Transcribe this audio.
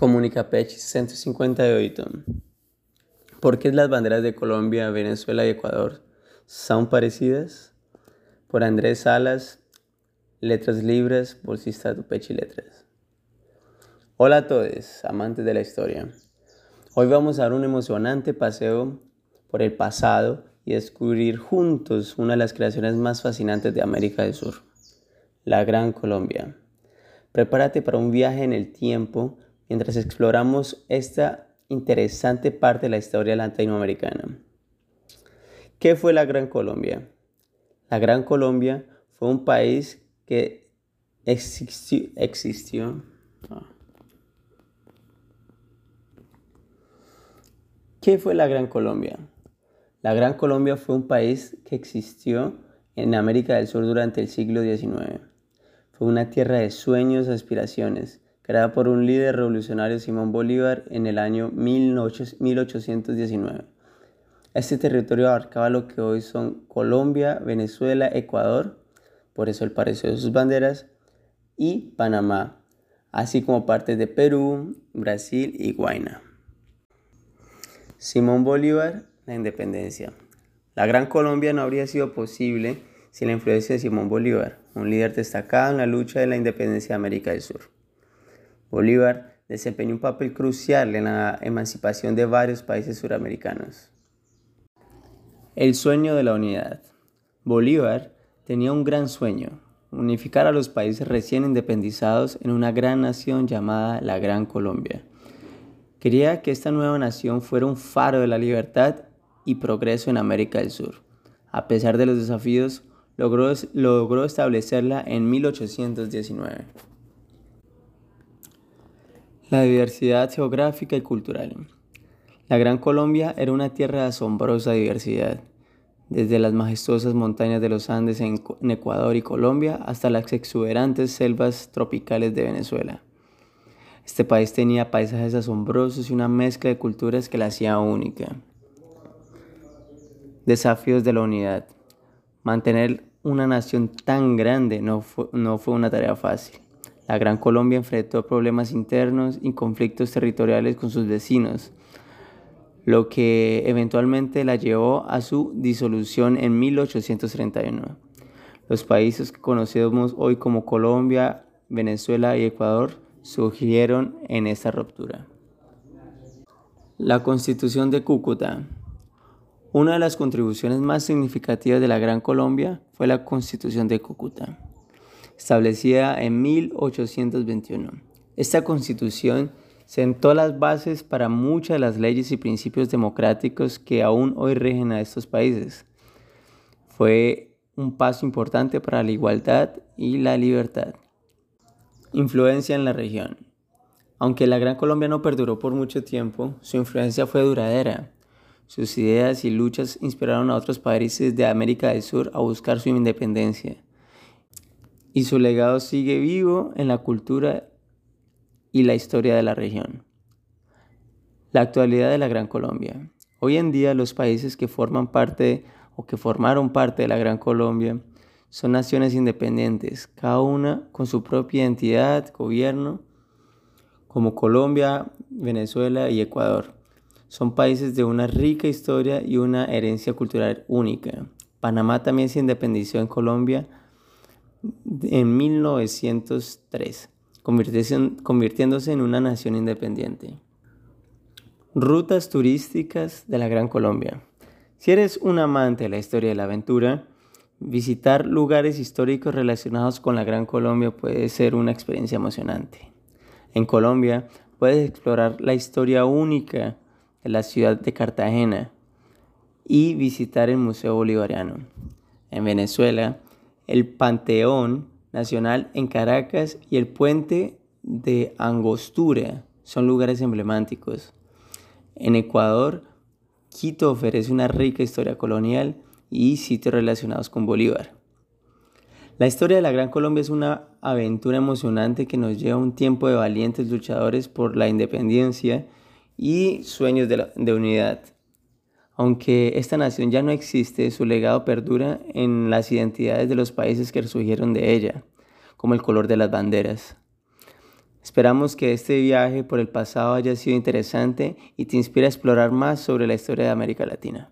Comunicapech 158. ¿Por qué las banderas de Colombia, Venezuela y Ecuador son parecidas? Por Andrés Salas, Letras Libres, bolsista de Pech y Letras. Hola a todos, amantes de la historia. Hoy vamos a dar un emocionante paseo por el pasado y descubrir juntos una de las creaciones más fascinantes de América del Sur, la Gran Colombia. Prepárate para un viaje en el tiempo mientras exploramos esta interesante parte de la historia latinoamericana. ¿Qué fue la Gran Colombia? La Gran Colombia fue un país que existió, ah. ¿Qué fue la Gran Colombia? La Gran Colombia fue un país que existió en América del Sur durante el siglo XIX. Fue una tierra de sueños aspiraciones, creada por un líder revolucionario Simón Bolívar en el año 1819. Este territorio abarcaba lo que hoy son Colombia, Venezuela, Ecuador, por eso el parecido de sus banderas, y Panamá, así como partes de Perú, Brasil y Guayana. Simón Bolívar, la independencia. La Gran Colombia no habría sido posible sin la influencia de Simón Bolívar, un líder destacado en la lucha de la independencia de América del Sur. Bolívar desempeñó un papel crucial en la emancipación de varios países suramericanos. El sueño de la unidad. Bolívar tenía un gran sueño, unificar a los países recién independizados en una gran nación llamada la Gran Colombia. Quería que esta nueva nación fuera un faro de la libertad y progreso en América del Sur. A pesar de los desafíos, logró, establecerla en 1819 la diversidad geográfica y cultural. La Gran Colombia era una tierra de asombrosa diversidad, desde las majestuosas montañas de los Andes en, Ecuador y Colombia hasta las exuberantes selvas tropicales de Venezuela. Este país tenía paisajes asombrosos y una mezcla de culturas que la hacía única. Desafíos de la unidad. Mantener una nación tan grande no no fue una tarea fácil. La Gran Colombia enfrentó problemas internos y conflictos territoriales con sus vecinos, lo que eventualmente la llevó a su disolución en 1831. Los países que conocemos hoy como Colombia, Venezuela y Ecuador surgieron en esta ruptura. La Constitución de Cúcuta. Una de las contribuciones más significativas de la Gran Colombia fue la Constitución de Cúcuta establecida en 1821. Esta constitución sentó las bases para muchas de las leyes y principios democráticos que aún hoy rigen a estos países. Fue un paso importante para la igualdad y la libertad. Influencia en la región. Aunque la Gran Colombia no perduró por mucho tiempo, su influencia fue duradera. Sus ideas y luchas inspiraron a otros países de América del Sur a buscar su independencia y su legado sigue vivo en la cultura y la historia de la región. La actualidad de la Gran Colombia. Hoy en día los países que forman parte o que formaron parte de la Gran Colombia son naciones independientes, cada una con su propia identidad, gobierno, como Colombia, Venezuela y Ecuador. Son países de una rica historia y una herencia cultural única. Panamá también se independizó en Colombia en 1903, convirtiéndose en una nación independiente. Rutas turísticas de la Gran Colombia. Si eres un amante de la historia de la aventura, visitar lugares históricos relacionados con la Gran Colombia puede ser una experiencia emocionante. En Colombia puedes explorar la historia única de la ciudad de Cartagena y visitar el Museo Bolivariano. En Venezuela el Panteón Nacional en Caracas y el Puente de Angostura son lugares emblemáticos. En Ecuador, Quito ofrece una rica historia colonial y sitios relacionados con Bolívar. La historia de la Gran Colombia es una aventura emocionante que nos lleva a un tiempo de valientes luchadores por la independencia y sueños de, de unidad. Aunque esta nación ya no existe, su legado perdura en las identidades de los países que surgieron de ella, como el color de las banderas. Esperamos que este viaje por el pasado haya sido interesante y te inspire a explorar más sobre la historia de América Latina.